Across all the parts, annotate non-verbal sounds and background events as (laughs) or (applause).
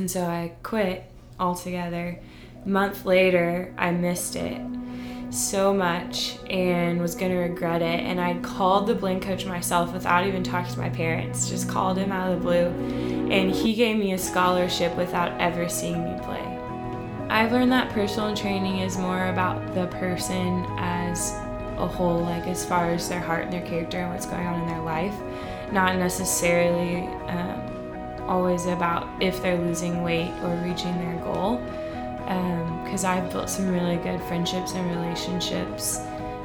And so I quit altogether. A month later, I missed it so much and was going to regret it. And I called the Blinn coach myself without even talking to my parents, just called him out of the blue. And he gave me a scholarship without ever seeing me play. I've learned that personal training is more about the person as a whole, like as far as their heart and their character and what's going on in their life, not necessarily um, always about if they're losing weight or reaching their goal because um, I've built some really good friendships and relationships.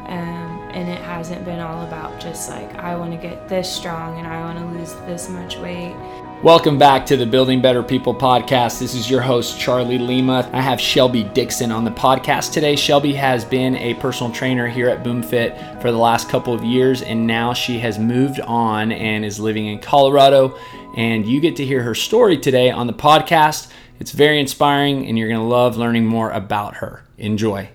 Um, and it hasn't been all about just like, I want to get this strong and I want to lose this much weight. Welcome back to the Building Better People podcast. This is your host, Charlie Lima. I have Shelby Dixon on the podcast today. Shelby has been a personal trainer here at BoomFit for the last couple of years, and now she has moved on and is living in Colorado. And you get to hear her story today on the podcast. It's very inspiring, and you're going to love learning more about her. Enjoy.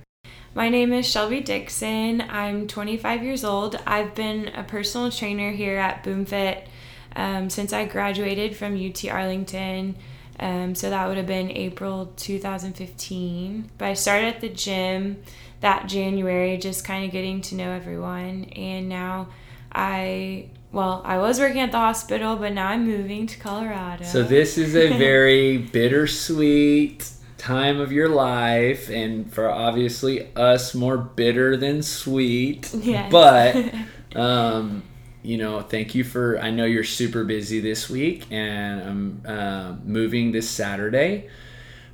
My name is Shelby Dixon. I'm 25 years old. I've been a personal trainer here at BoomFit um, since I graduated from UT Arlington. Um, so that would have been April 2015. But I started at the gym that January, just kind of getting to know everyone. And now I well, I was working at the hospital, but now I'm moving to Colorado. So this is a very (laughs) bittersweet time of your life, and for obviously us, more bitter than sweet. Yes. But, (laughs) um, you know, thank you for. I know you're super busy this week, and I'm uh, moving this Saturday.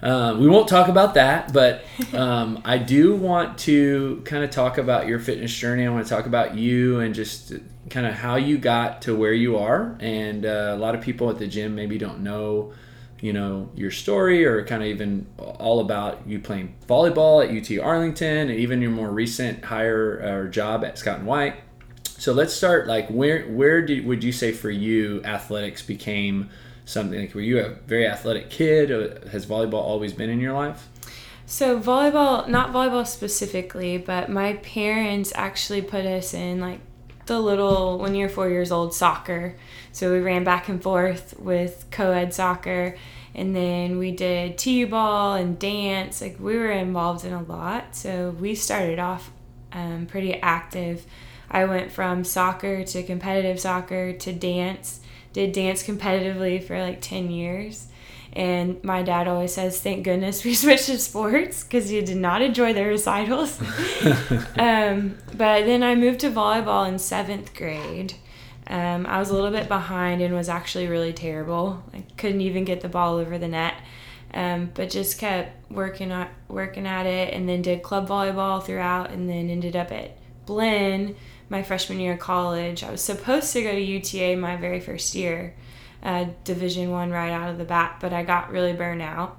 Um, we won't talk about that, but um, I do want to kind of talk about your fitness journey. I want to talk about you and just kind of how you got to where you are. And uh, a lot of people at the gym maybe don't know, you know, your story or kind of even all about you playing volleyball at UT Arlington and even your more recent hire or job at Scott and White. So let's start like where where did would you say for you athletics became something like were you a very athletic kid? Has volleyball always been in your life? So volleyball, not volleyball specifically, but my parents actually put us in like the little when you're four years old soccer. So we ran back and forth with co-ed soccer, and then we did t-ball and dance. Like we were involved in a lot. So we started off um, pretty active. I went from soccer to competitive soccer to dance. Did dance competitively for like ten years. And my dad always says, "Thank goodness we (laughs) switched to sports because you did not enjoy the recitals." (laughs) um, but then I moved to volleyball in seventh grade. Um, I was a little bit behind and was actually really terrible. I couldn't even get the ball over the net, um, but just kept working at working at it, and then did club volleyball throughout, and then ended up at Blinn my freshman year of college. I was supposed to go to UTA my very first year uh, Division One right out of the bat, but I got really burned out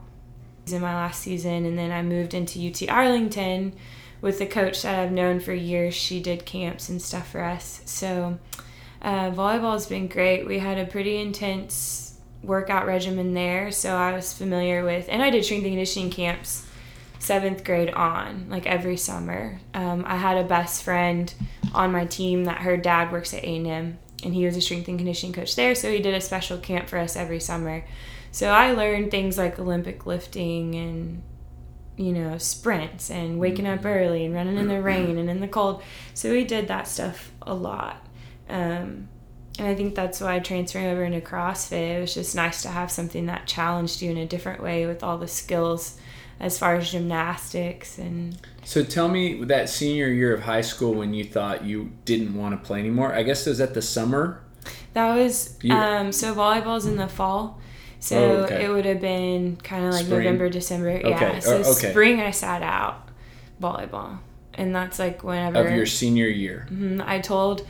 in my last season, and then I moved into UT Arlington with the coach that I've known for years. She did camps and stuff for us, so uh, volleyball has been great. We had a pretty intense workout regimen there, so I was familiar with, and I did strength and conditioning camps seventh grade on, like every summer. Um, I had a best friend on my team that her dad works at A&M, and he was a strength and conditioning coach there. So he did a special camp for us every summer. So I learned things like Olympic lifting and you know sprints and waking up early and running in the rain and in the cold. So we did that stuff a lot. Um, and I think that's why transferring over into CrossFit, it was just nice to have something that challenged you in a different way with all the skills as far as gymnastics and so tell me that senior year of high school when you thought you didn't want to play anymore i guess was that the summer that was you, um, so volleyball's in the fall so oh, okay. it would have been kind of like spring. november december okay. yeah so oh, okay. spring i sat out volleyball and that's like whenever of your senior year mm-hmm, i told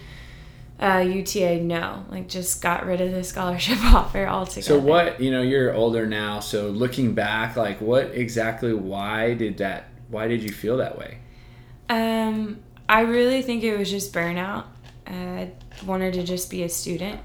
uh, UTA no, like just got rid of the scholarship (laughs) offer altogether. So what you know, you're older now. So looking back, like what exactly? Why did that? Why did you feel that way? Um, I really think it was just burnout. I wanted to just be a student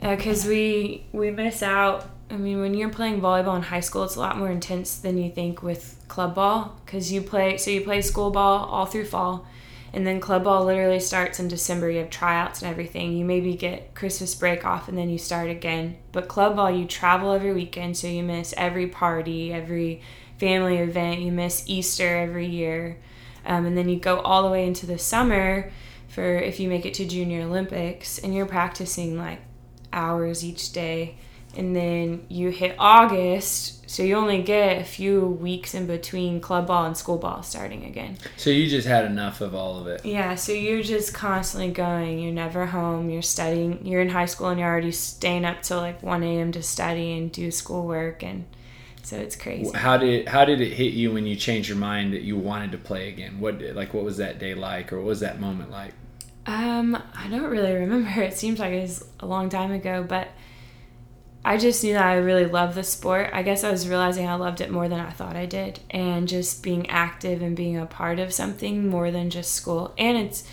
because uh, we we miss out. I mean, when you're playing volleyball in high school, it's a lot more intense than you think with club ball because you play. So you play school ball all through fall And then club ball literally starts in December. You have tryouts and everything. You maybe get Christmas break off and then you start again. But club ball, you travel every weekend, so you miss every party, every family event. You miss Easter every year. Um, and then you go all the way into the summer for if you make it to Junior Olympics and you're practicing like hours each day. And then you hit August, so you only get a few weeks in between club ball and school ball starting again. So you just had enough of all of it. Yeah, so you're just constantly going. You're never home. You're studying. You're in high school and you're already staying up till like 1 a.m. to study and do schoolwork. And so it's crazy. How did how did it hit you when you changed your mind that you wanted to play again? What like what was that day like, or what was that moment like? Um, I don't really remember. (laughs) It seems like it was a long time ago, but I just knew that I really loved the sport. I guess I was realizing I loved it more than I thought I did, and just being active and being a part of something more than just school. And it's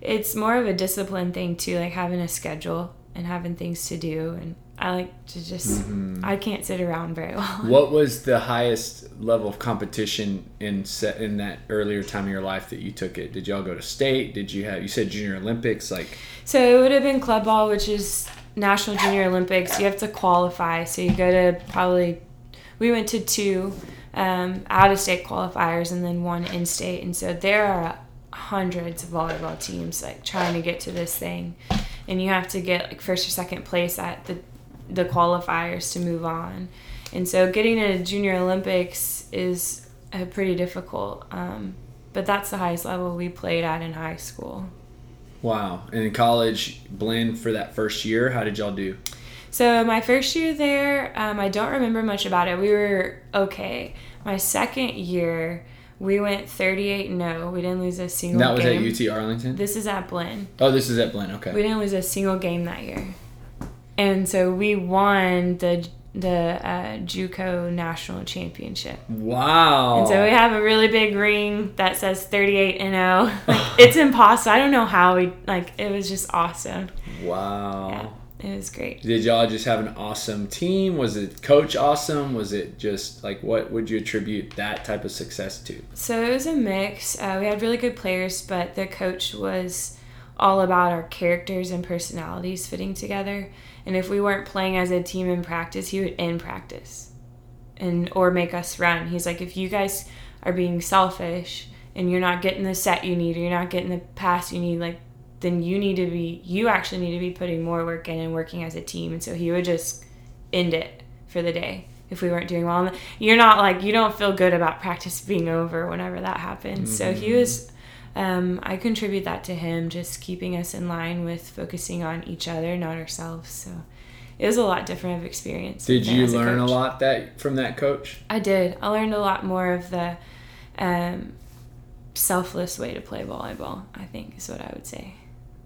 it's more of a discipline thing too, like having a schedule and having things to do. And I like to just mm-hmm. I can't sit around very (laughs) well. What was the highest level of competition in set in that earlier time of your life that you took it? Did y'all go to state? Did you have you said Junior Olympics like? So it would have been club ball, which is National Junior Olympics, you have to qualify. So you go to probably, we went to two um, out of state qualifiers and then one in state. And so there are hundreds of volleyball teams like trying to get to this thing. And you have to get like first or second place at the, the qualifiers to move on. And so getting to Junior Olympics is uh, pretty difficult. Um, but that's the highest level we played at in high school. Wow. And in college, Blinn for that first year, how did y'all do? So my first year there, um, I don't remember much about it. We were okay. My second year, we went 38 no. We didn't lose a single That was game. at UT Arlington? This is at Blinn. Oh, this is at Blinn, okay. We didn't lose a single game that year. And so we won the the uh, JUCO national championship. Wow! And so we have a really big ring that says 38 and 0. (laughs) Like (laughs) it's impossible. I don't know how we like. It was just awesome. Wow. Yeah, it was great. Did y'all just have an awesome team? Was it coach awesome? Was it just like what would you attribute that type of success to? So it was a mix. Uh, we had really good players, but the coach was all about our characters and personalities fitting together. And if we weren't playing as a team in practice, he would end practice and or make us run. He's like, if you guys are being selfish and you're not getting the set you need or you're not getting the pass you need, like then you need to be you actually need to be putting more work in and working as a team. And so he would just end it for the day if we weren't doing well. And you're not like you don't feel good about practice being over whenever that happens. Mm-hmm. So he mm-hmm. was um, I contribute that to him, just keeping us in line with focusing on each other, not ourselves. So it was a lot different of experience. Did you learn a, a, lot that from that coach? I did. I learned a lot more of the um, selfless way to play volleyball. I think is what I would say.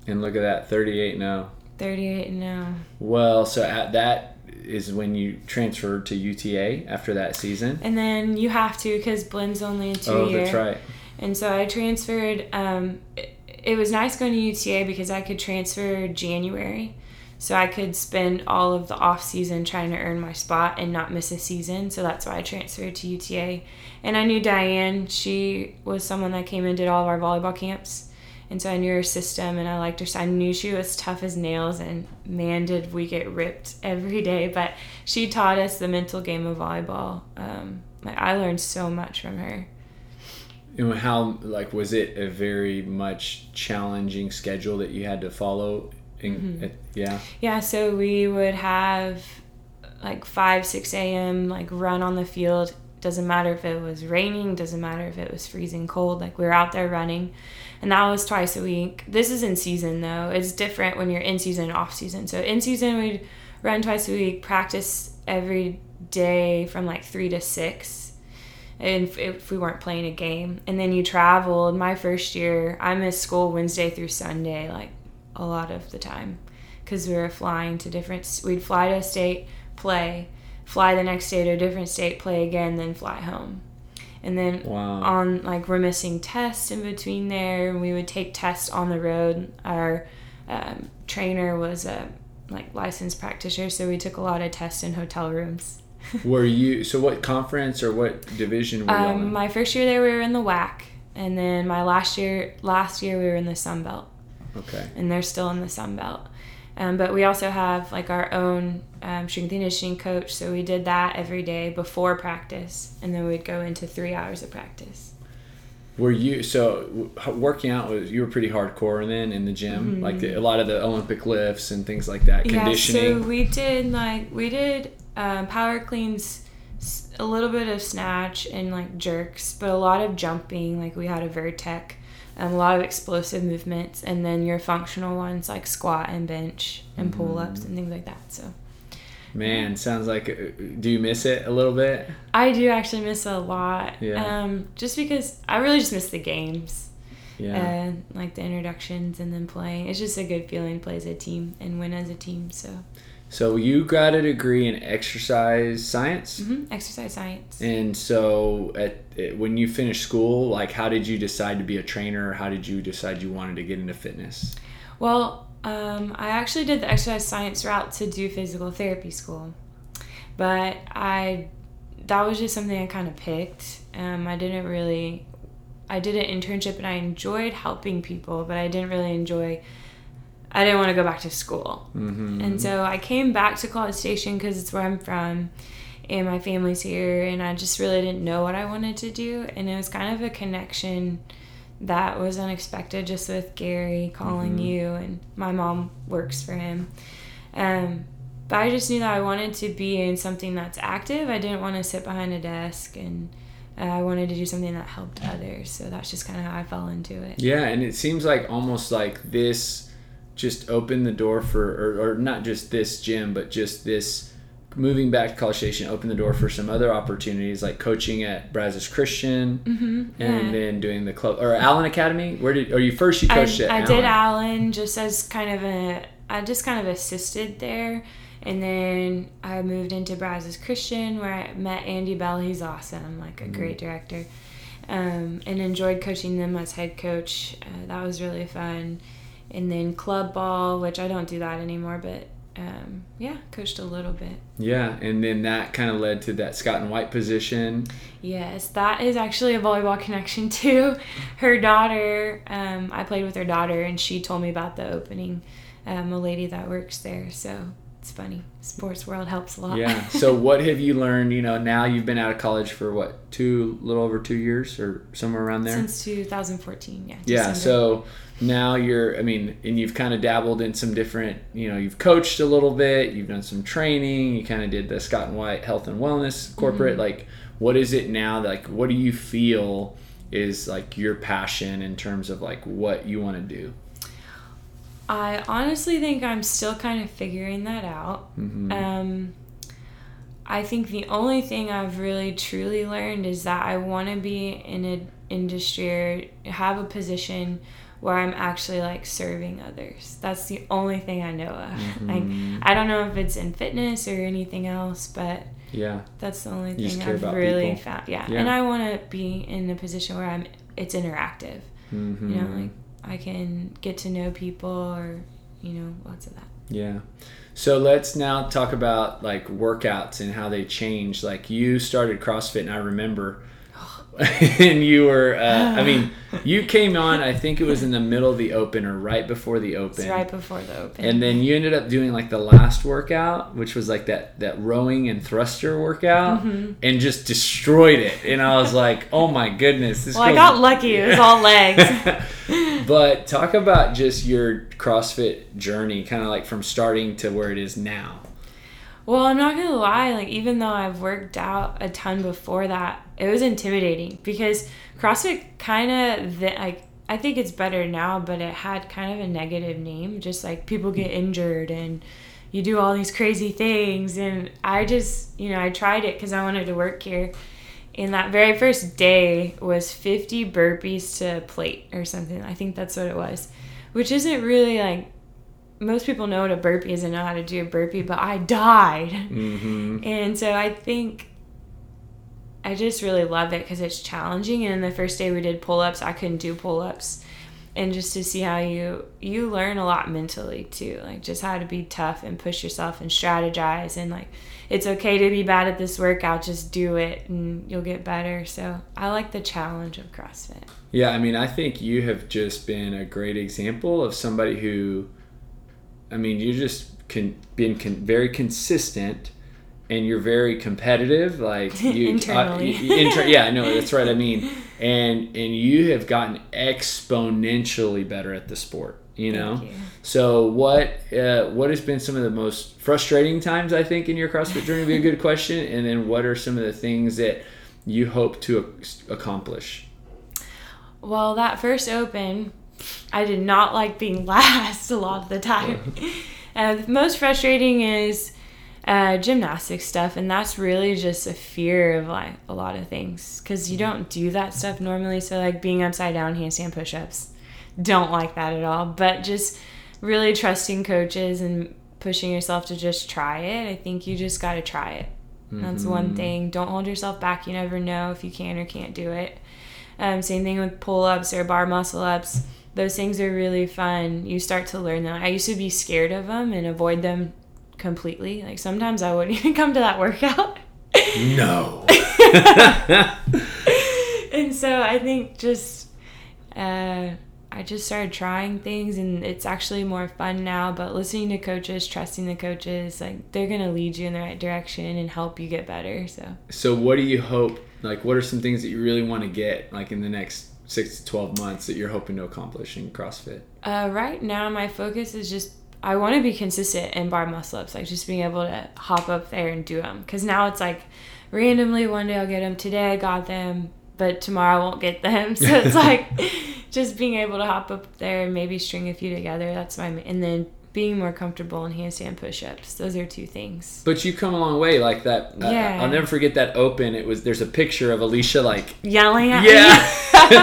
And look at that, thirty-eight now. Thirty-eight now. Well, so at that is when you transferred to UTA after that season. And then you have to because Blinn's only a two oh, year. Oh, that's right. And so I transferred. Um, it, it was nice going to UTA because I could transfer January. So I could spend all of the off season trying to earn my spot and not miss a season. So that's why I transferred to UTA. And I knew Diane. She was someone that came and did all of our volleyball camps. And so I knew her system and I liked her. So I knew she was tough as nails. And man, did we get ripped every day. But she taught us the mental game of volleyball. Um, I learned so much from her and how like was it a very much challenging schedule that you had to follow in, mm-hmm. yeah? Yeah so we would have like 5 6 a.m like run on the field. Doesn't matter if it was raining doesn't matter if it was freezing cold like we were out there running. And that was twice a week. This is in season though. It's different when you're in season and off season. So in season we'd run twice a week practice every day from like 3 to 6 if, if we weren't playing a game. And then you traveled. My first year, I missed school Wednesday through Sunday, like a lot of the time, because we were flying to different. We'd fly to a state, play, fly the next day to a different state, play again, then fly home. And then wow. on like we're missing tests in between there, and we would take tests on the road. Our um, trainer was a like licensed practitioner, so we took a lot of tests in hotel rooms were you so what conference or what division were you um, My first year there, we were in the WAC, and then my last year last year we were in the Sun Belt, Okay. and they're still in the Sun Belt. Um, but we also have like our own um, strength and conditioning coach, so we did that every day before practice, and then we'd go into three hours of practice. Were you so working out was you were pretty hardcore then in the gym, like the, a lot of the Olympic lifts and things like that, conditioning. Yeah, so we did like we did um, power cleans, a little bit of snatch and like jerks, but a lot of jumping. Like we had a Vertec, um, a lot of explosive movements, and then your functional ones like squat and bench and pull ups and things like that. So Man, sounds like. uh, Do you miss it a little bit? I do actually miss a lot. Yeah. Um, just because I really just miss the games. Yeah. And like the introductions and then playing. It's just a good feeling to play as a team and win as a team. So so you got a degree in exercise science, hmm exercise science. and so at, at when you finished school, like how did you decide to be a trainer? How did you decide you wanted to get into fitness? Well, um, I actually did the exercise science route to do physical therapy school, but I that was just something I kind of picked. Um, I didn't really. I did an internship and I enjoyed helping people, but I didn't really enjoy. I didn't want to go back to school, Mm-hmm. and so I came back to College Station because it's where I'm from, and my family's here, and I just really didn't know what I wanted to do, and it was kind of a connection that was unexpected just with Gary calling Mhm. you and my mom works for him. Um, but I just knew that I wanted to be in something that's active. I didn't want to sit behind a desk and uh, I wanted to do something that helped others. So that's just kind of how I fell into it. Yeah, and it seems like almost like this just opened the door for, or, or not just this gym, but just this moving back to College Station opened the door for some other opportunities like coaching at Brazos Christian Mm-hmm. and then doing the club or Allen Academy. Where did, or you first you I, coached at I Allen. did Allen just as kind of a, I just kind of assisted there. And then I moved into Brazos Christian where I met Andy Bell. He's awesome, like a Mm-hmm. great director. Um, and enjoyed coaching them as head coach. Uh, that was really fun. And then club ball, which I don't do that anymore, but um, yeah, coached a little bit. Yeah, and then that kind of led to that Scott and White position. Yes, that is actually a volleyball connection (laughs) too. Her daughter, um, I played with her daughter, and she told me about the opening. Um, a lady that works there, so it's funny. Sports world helps a lot. Yeah. So (laughs) what have you learned? You know, now you've been out of college for what two, little over two years or somewhere around there. since 2014, yeah. yeah December. so now you're i mean and you've kind of dabbled in some different you know you've coached a little bit you've done some training you kind of did the scott and white health and wellness corporate Mm-hmm. like what is it now like what do you feel is like your passion in terms of like what you want to do I honestly think I'm still kind of figuring that out. Mhm. Um, I think the only thing I've really truly learned is that I want to be in an industry or have a position where I'm actually like serving others. That's the only thing I know of. Mhm. (laughs) Like I don't know if it's in fitness or anything else, but yeah that's the only thing I've really people. found. Yeah. Yeah. and I want to be in a position where I'm. It's interactive. Mhm. You know, like I can get to know people or you know lots of that. Yeah. So let's now talk about like workouts and how they changed. Like you started CrossFit, and I remember, (laughs) and you were. Uh, I mean, (sighs) you came on. I think it was in the middle of the open or right before the open. Right before the open. And then you ended up doing like the last workout, which was like that that rowing and thruster workout, Mm-hmm. and just destroyed it. And I was like, oh my goodness, this. well, I got lucky. It was all (laughs) legs. (laughs) but talk about just your CrossFit journey, kind of like from starting to where it is now. Well, I'm not gonna lie. Like, even though I've worked out a ton before that, it was intimidating because CrossFit kind of like I think it's better now, but it had kind of a negative name. Just like people get injured and you do all these crazy things, and I just you know I tried it because I wanted to work here. And that very first day was 50 burpees to plate or something. I think that's what it was, which isn't really like most people know what a burpee is and know how to do a burpee, but I died. Mm-hmm. And so I think I just really love it because it's challenging. And the first day we did pull ups, I couldn't do pull ups. and just to see how you you learn a lot mentally too like just how to be tough and push yourself and strategize and like it's okay to be bad at this workout just do it and you'll get better so i like the challenge of crossfit yeah i mean i think you have just been a great example of somebody who i mean you just can been con- very consistent and you're very competitive like (laughs) you Internally. uh, inter- yeah no that's right i mean and and you have gotten exponentially better at the sport you know Thank you. so what uh, what has been some of the most frustrating times i think in your crossfit journey would be a good question and then what are some of the things that you hope to ac- accomplish well that first open i did not like being (laughs) last a lot of the time. (laughs) Uh, the most frustrating is uh, gymnastic stuff and that's really just a fear of like a lot of things because you don't do that stuff normally so like being upside down handstand push-ups don't like that at all but just really trusting coaches and pushing yourself to just try it i think you just got to try it. That's one thing. Don't hold yourself back you never know if you can or can't do it. Um, same thing with pull-ups or bar muscle ups those things are really fun you start to learn them i used to be scared of them and avoid them completely like sometimes i wouldn't (laughs) even come to that workout no (laughs) and so I think just uh, I just started trying things, and it's actually more fun now. But listening to coaches, trusting the coaches, like they're gonna lead you in the right direction and help you get better. So So what do you hope like what are some things that you really want to get like in the next 6 to 12 months that you're hoping to accomplish in CrossFit? uh, right now, my focus is just I want to be consistent in bar muscle ups, like just being able to hop up there and do them. Because now it's like randomly one day I'll get them, today I got them, but tomorrow I won't get them. (laughs) So it's like (laughs) just being able to hop up there and maybe string a few together. That's my and then being more comfortable in handstand push ups. Those are two things. But you've come a long way like that. Yeah. I'll never forget that open. It was there's a picture of Alicia like Yelling at yeah. me.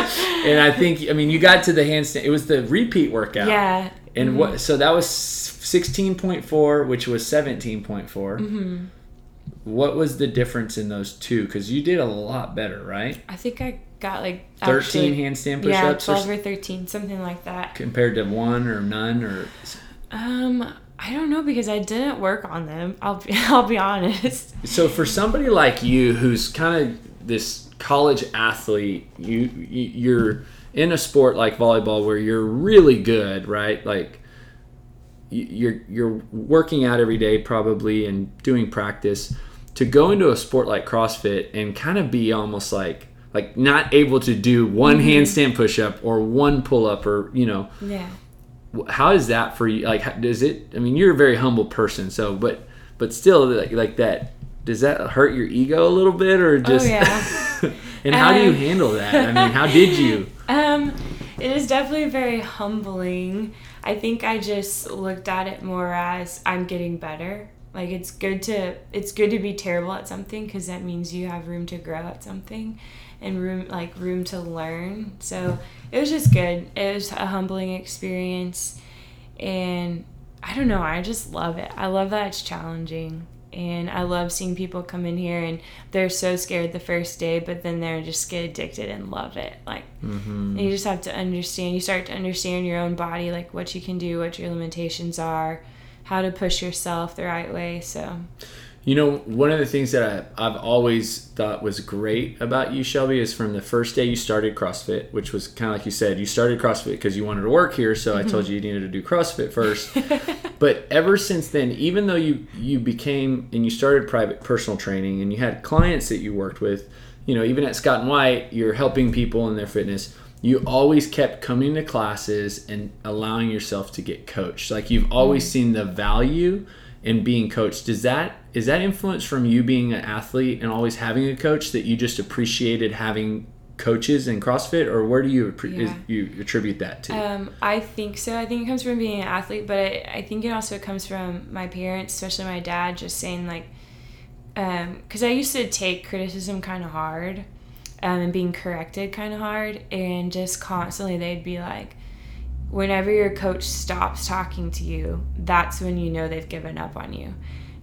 (laughs) and I think I mean you got to the handstand. It was the repeat workout. yeah. And what so that was 16.4 which was 17.4. hmm What was the difference in those two cuz you did a lot better, right? I think I got like 13 actually- handstand Yeah, push-ups or twelve or thirteen, something like that. compared to one or none or Um, I don't know because I didn't work on them. I'll be, (laughs) I'll be honest. So for somebody like you, who's kind of this college athlete, you you- you're in a sport like volleyball where you're really good, right? Like you- you're you're working out every day probably and doing practice. To go into a sport like CrossFit and kind of be almost like like not able to do one handstand push up or one pull up or you know Yeah. How is that for you like how- does it i mean you're a very humble person so but but still like, like that does that hurt your ego a little bit or just Oh, yeah. (laughs) and how do you Um, handle that i mean how did you (laughs) Um, it is definitely very humbling. I think I just looked at it more as I'm getting better. Like it's good to it's good to be terrible at something because that means you have room to grow at something, and room like room to learn. So it was just good. It was a humbling experience, and I don't know. I just love it. I love that it's challenging. And I love seeing people come in here and they're so scared the first day, but then they're just get addicted and love it. Like mm-hmm. and you just have to understand. You start to understand your own body, like what you can do, what your limitations are, how to push yourself the right way. So, you know one of the things that I, i've always thought was great about you shelby is from the first day you started crossfit which was kind of like you said you started crossfit because you wanted to work here so i mm-hmm. told you you needed to do crossfit first. (laughs) But ever since then even though you you became and you started private personal training and you had clients that you worked with you know even at scott and white you're helping people in their fitness you always kept coming to classes and allowing yourself to get coached. Like you've always mm. seen the value in being coached does that is that influence from you being an athlete and always having a coach that you just appreciated having coaches in CrossFit, or where do you appre- is, you attribute that to? um, I think so. I think it comes from being an athlete, but I, I think it also comes from my parents, especially my dad, just saying, like, because I used to take criticism kind of hard um, and being corrected kind of hard, and just constantly they'd be like, whenever your coach stops talking to you, that's when you know they've given up on you.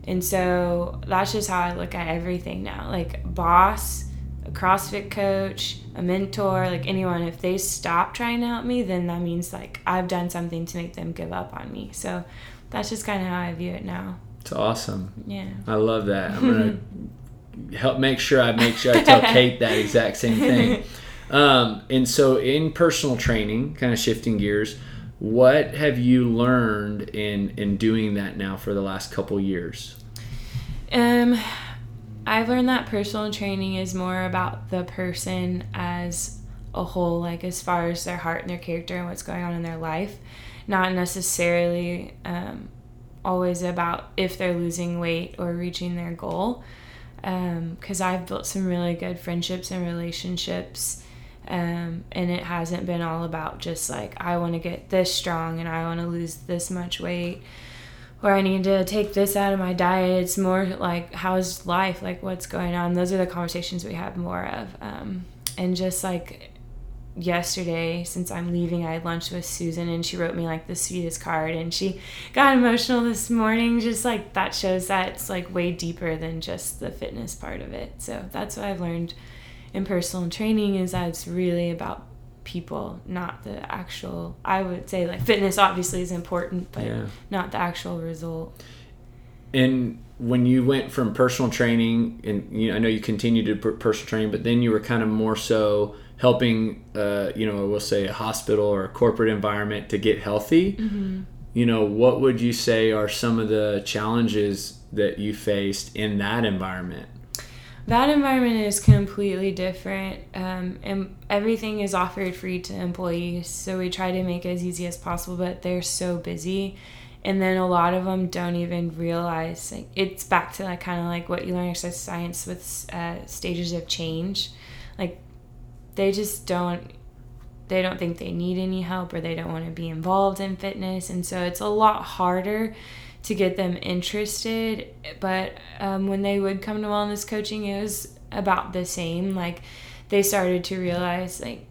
And so that's just how I look at everything now. Like, boss, a CrossFit coach, a mentor, like anyone, if they stop trying to help me, then that means like I've done something to make them give up on me. So that's just kind of how I view it now. It's awesome. Yeah. I love that. I'm gonna (laughs) help make sure I make sure I tell (laughs) Kate that exact same thing. (laughs) Um, and so in personal training, kind of shifting gears, what have you learned in in doing that now for the last couple years? Um, I've learned that personal training is more about the person as a whole, like as far as their heart and their character and what's going on in their life, not necessarily um, always about if they're losing weight or reaching their goal. Because um, I've built some really good friendships and relationships, um, and it hasn't been all about just like, I want to get this strong and I want to lose this much weight or I need to take this out of my diet. It's more like how's life, like what's going on. Those are the conversations we have more of. Um, and just like yesterday, since I'm leaving, I had lunch with Susan and she wrote me like the sweetest card and she got emotional this morning. Just like that shows that it's like way deeper than just the fitness part of it. So that's what I've learned in personal training is that it's really about people, not the actual. I would say like fitness obviously is important, but yeah. not the actual result. And when you went from personal training, and you know, I know you continued to personal training, but then you were kind of more so helping, uh, you know, we'll say a hospital or a corporate environment to get healthy. Mm-hmm. You know, what would you say are some of the challenges that you faced in that environment? That environment is completely different um, and everything is offered free to employees so we try to make it as easy as possible but they're so busy. And then a lot of them don't even realize like, it's back to like kind of like what you learn in exercise science with uh, stages of change. Like they just don't they don't think they need any help or they don't want to be involved in fitness and so it's a lot harder to get them interested. But um, when they would come to wellness coaching, it was about the same. Like they started to realize like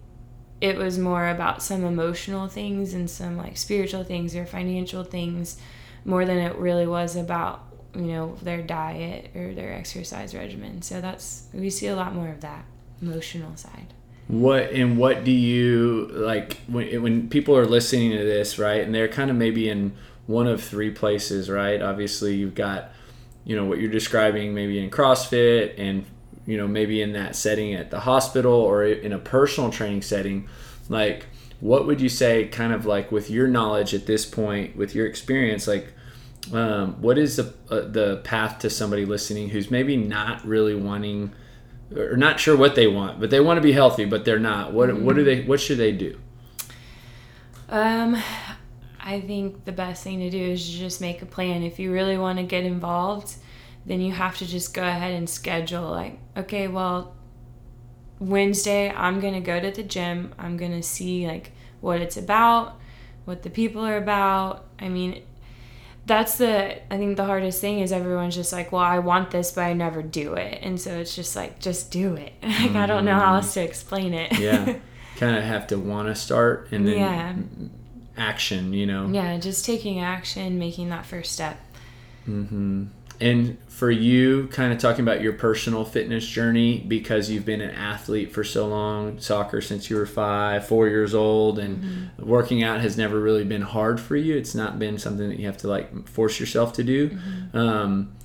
it was more about some emotional things and some like spiritual things or financial things more than it really was about you know their diet or their exercise regimen so that's we see a lot more of that emotional side what and what do you like when when people are listening to this right and they're kind of maybe in one of three places, right? Obviously, you've got, you know, what you're describing maybe in CrossFit and, you know, maybe in that setting at the hospital or in a personal training setting. Like, what would you say, kind of like with your knowledge at this point, with your experience, like, um, what is the, uh, the path to somebody listening who's maybe not really wanting or not sure what they want, but they want to be healthy, but they're not. What, mm-hmm. what do they, what should they do? Um, I think the best thing to do is just make a plan. If you really want to get involved, then you have to just go ahead and schedule like, okay, well, Wednesday I'm going to go to the gym. I'm going to see like what it's about, what the people are about. I mean, that's the I think the hardest thing is everyone's just like, well, I want this, but I never do it, and so it's just like, just do it. (laughs) like mm-hmm. I don't know how else to explain it. yeah, (laughs) kind of have to want to start, and then yeah action, you know? Yeah, just taking action, making that first step. Mm-hmm. And for you, kind of talking about your personal fitness journey because you've been an athlete for so long, soccer since you were five, four years old, and mm-hmm. working out has never really been hard for you. It's not been something that you have to like force yourself to do. Mm-hmm. Um,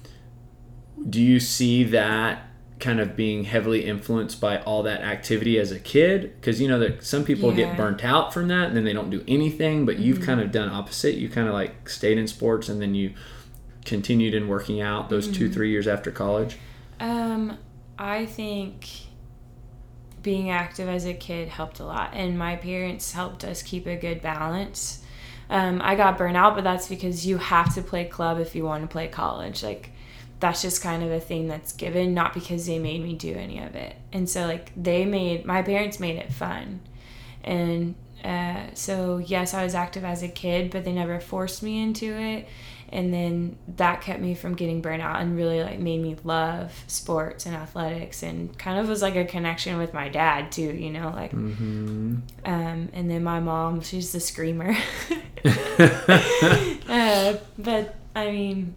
do you see that kind of being heavily influenced by all that activity as a kid because you know that some people yeah. get burnt out from that and then they don't do anything but you've mm-hmm. kind of done opposite you kind of like stayed in sports and then you continued in working out those mm-hmm. two three years after college um i think being active as a kid helped a lot and my parents helped us keep a good balance um, i got burnt out but that's because you have to play club if you want to play college like that's just kind of a thing that's given, not because they made me do any of it. And so, like, they made my parents made it fun. And uh, so, yes, I was active as a kid, but they never forced me into it. And then that kept me from getting burnt out and really like made me love sports and athletics and kind of was like a connection with my dad too, you know, like mm-hmm. um, and then my mom, she's the screamer. (laughs) (laughs) uh, but I mean,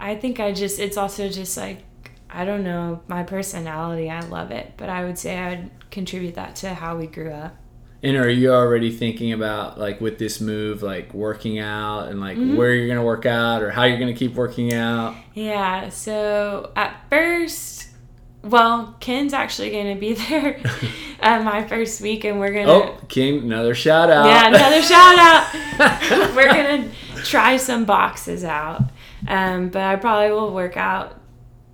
I think I just, it's also just like I don't know, my personality, I love it, but I would say I would contribute that to how we grew up. And are you already thinking about like with this move, like working out and like mm-hmm. where you're gonna work out or how you're gonna keep working out? Yeah. So at first, well, Ken's actually gonna be (laughs) there (laughs) at my first week, and we're gonna. Oh, Ken! Another shout out. Yeah, another shout out. (laughs) we're gonna try some boxes out, um, but I probably will work out.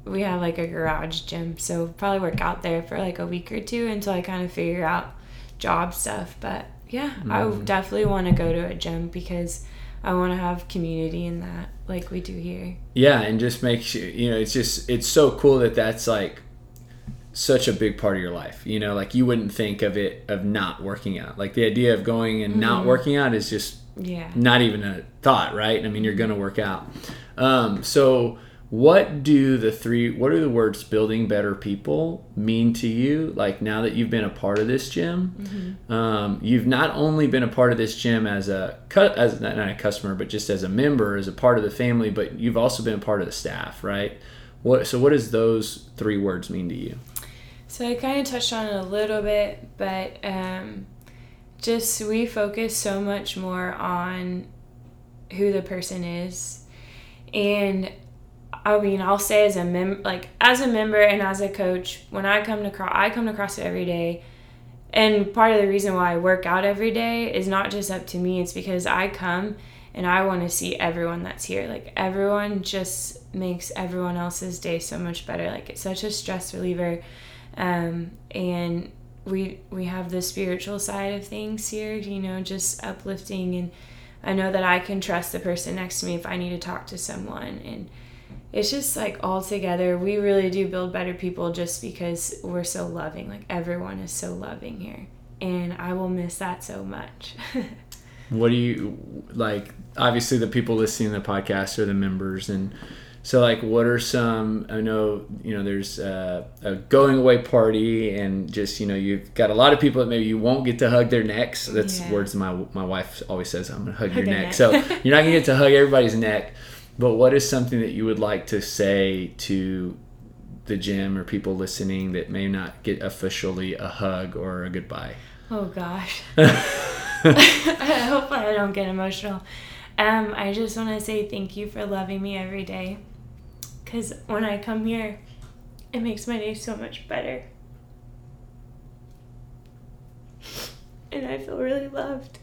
We have like a garage gym, so probably work out there for like a week or two until I kind of figure out job stuff. But yeah, mm. I mm-hmm. definitely want to go to a gym because I want to have community in that, like we do here. Yeah, and just make sure you know it's just it's so cool that that's like such a big part of your life. You know, like you wouldn't think of it of not working out. Like the idea of going and mm-hmm. not working out is just yeah not even a thought, right? I mean, you're gonna work out. Um, so what do the three what are the words building better people mean to you? Like now that you've been a part of this gym mm-hmm. um, you've not only been a part of this gym as a as not a customer but just as a member as a part of the family but you've also been a part of the staff right? What so what does those three words mean to you? So i kind of touched on it a little bit but um, just we focus so much more on who the person is and I mean, I'll say as a mem like as a member and as a coach, when I come to cross, I come to CrossFit every day, and part of the reason why I work out every day is not just up to me. It's because I come and I want to see everyone that's here. Like everyone just makes everyone else's day so much better. Like it's such a stress reliever, um, and we we have the spiritual side of things here. You know, just uplifting and. I know that I can trust the person next to me if I need to talk to someone and it's just like all together. We really do build better people just because we're so loving. Like everyone is so loving here and i will miss that so much. (laughs) What do you like obviously the people listening to the podcast are the members and so like what are some i know you know there's a, a going away party and just you know you've got a lot of people that maybe you won't get to hug their necks that's yeah. words my my wife always says i'm gonna hug, hug your neck. neck so (laughs) you're not gonna get to hug everybody's neck but what is something that you would like to say to the gym or people listening that may not get officially a hug or a goodbye? Oh gosh. (laughs) (laughs) I hope I don't get emotional. Um, I just want to say thank you for loving me every day. Because when I come here, it makes my day so much better. And I feel really loved.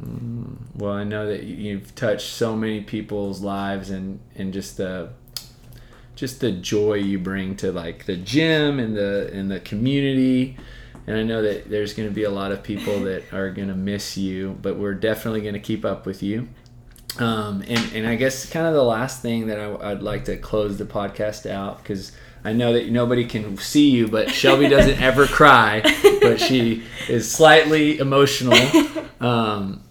Mm, well, I know that you've touched so many people's lives and and just the just the joy you bring to like the gym and the and the community. And I know that there's going to be a lot of people that are going to miss you, but we're definitely going to keep up with you. Um, and, and I guess kind of the last thing that I, would like to close the podcast out because I know that nobody can see you, but Shelby doesn't (laughs) ever cry, but she is slightly emotional. (laughs) Um,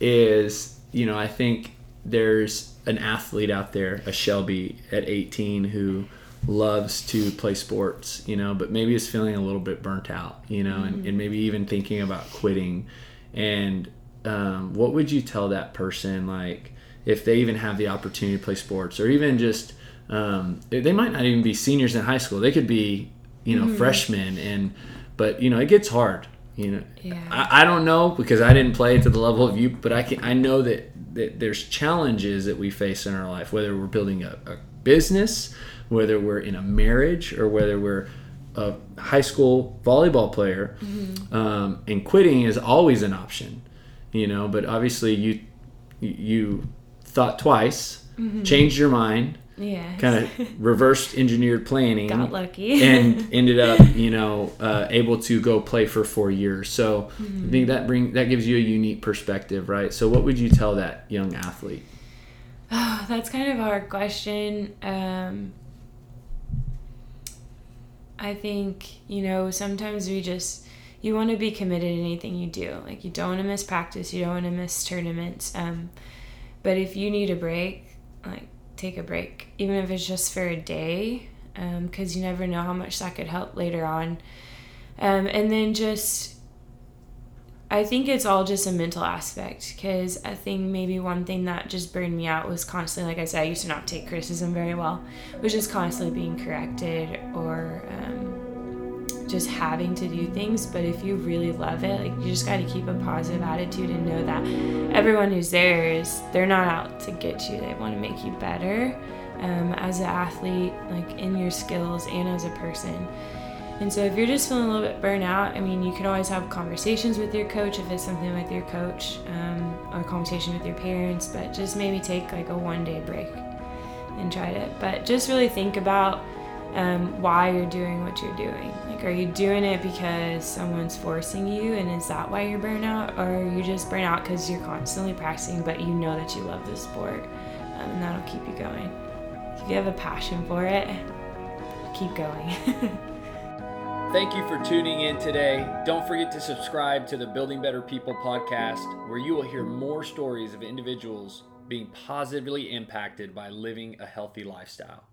is you know I think there's an athlete out there, a Shelby at 18 who loves to play sports, you know, but maybe is feeling a little bit burnt out, you know, mm-hmm. and, and, maybe even thinking about quitting. And um, what would you tell that person, like, if they even have the opportunity to play sports, or even just um, they might not even be seniors in high school, they could be, you know, mm-hmm. freshmen, and but you know, it gets hard, you know, yeah. I, I don't know because I didn't play to the level of you, but I can I know that, that there's challenges that we face in our life, whether we're building a, a business, whether we're in a marriage, or whether we're a high school volleyball player. Mm-hmm. Um, and quitting is always an option, you know. But obviously, you you thought twice, mm-hmm. changed your mind, yeah kind of (laughs) reverse engineered planning got lucky and (laughs) ended up you know uh, able to go play for four years so mm-hmm. i think that bring that gives you a unique perspective right so what would you tell that young athlete oh, (sighs) that's kind of a hard question um, i think you know sometimes we just you want to be committed in anything you do like you don't want to miss practice you don't want to miss tournaments um, but if you need a break like take a break, even if it's just for a day, because um, you never know how much that could help later on. Um, and then just I think it's all just a mental aspect because I think maybe one thing that just burned me out was constantly, like I said, I used to not take criticism very well, was just constantly being corrected or um, just having to do things. But if you really love it, like you just got to keep a positive attitude and know that everyone who's there is, they're not out to get you, they want to make you better um, as an athlete, like in your skills and as a person. And so if you're just feeling a little bit burnt out, I mean, you can always have conversations with your coach if it's something with your coach, um, or conversation with your parents, but just maybe take like a one day break and try it. But just really think about um, why you're doing what you're doing. Like, are you doing it because someone's forcing you, and is that why you're burnt out? Or are you just burnt out because you're constantly practicing, but you know that you love the sport, um, and that'll keep you going. If you have a passion for it, keep going. (laughs) Thank you for tuning in today. Don't forget to subscribe to the Building Better People podcast, where you will hear more stories of individuals being positively impacted by living a healthy lifestyle.